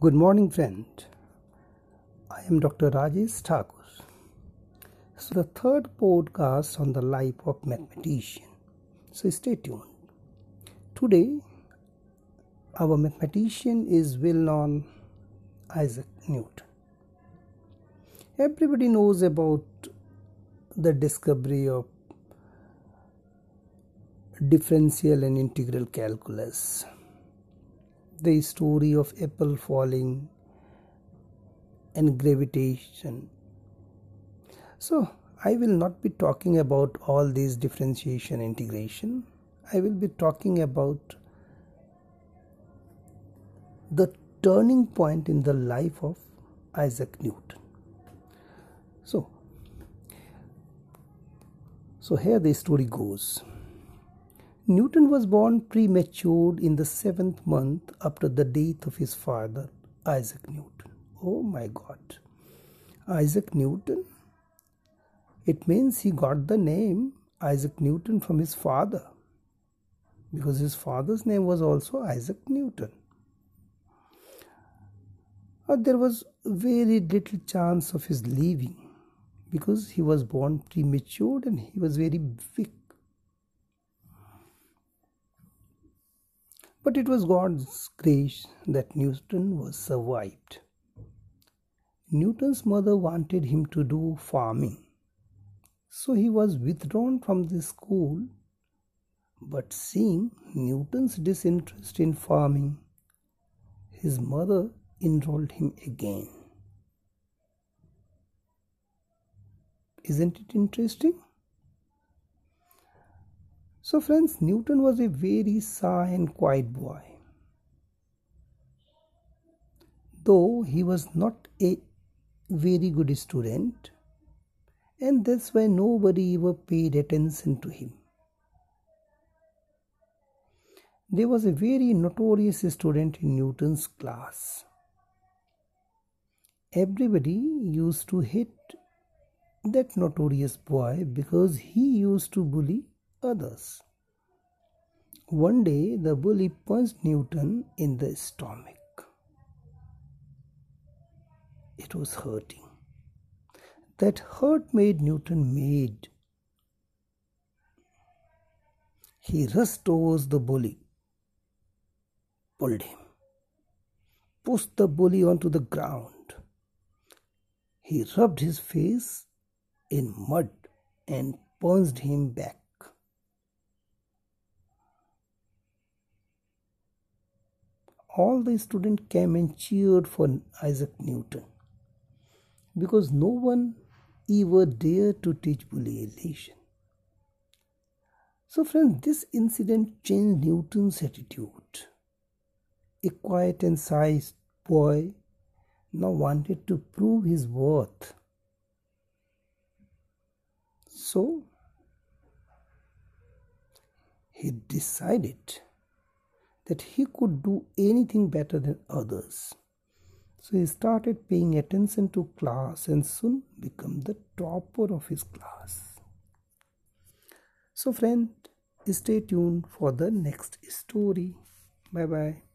Good morning, friend. I am Dr. Rajesh Thakur. So, the third podcast on the life of mathematician. So, stay tuned. Today, our mathematician is well known Isaac Newton. Everybody knows about the discovery of differential and integral calculus the story of apple falling and gravitation. So i will not be talking about all these differentiation integration. I will be talking about the turning point in the life of isaac newton. So so here the story goes Newton was born premature in the seventh month after the death of his father, Isaac Newton. Oh my God. Isaac Newton? It means he got the name Isaac Newton from his father because his father's name was also Isaac Newton. But there was very little chance of his living because he was born premature and he was very weak But it was God's grace that Newton was survived. Newton's mother wanted him to do farming, so he was withdrawn from the school. But seeing Newton's disinterest in farming, his mother enrolled him again. Isn't it interesting? So, friends, Newton was a very shy and quiet boy. Though he was not a very good student, and that's why nobody ever paid attention to him. There was a very notorious student in Newton's class. Everybody used to hate that notorious boy because he used to bully others. One day, the bully punched Newton in the stomach. It was hurting. That hurt made Newton mad. He rushed towards the bully, pulled him, pushed the bully onto the ground. He rubbed his face in mud and punched him back. All the students came and cheered for Isaac Newton because no one ever dared to teach bullying. So, friends, this incident changed Newton's attitude. A quiet and shy boy now wanted to prove his worth. So, he decided that he could do anything better than others. So he started paying attention to class and soon became the topper of his class. So friend, stay tuned for the next story. Bye bye.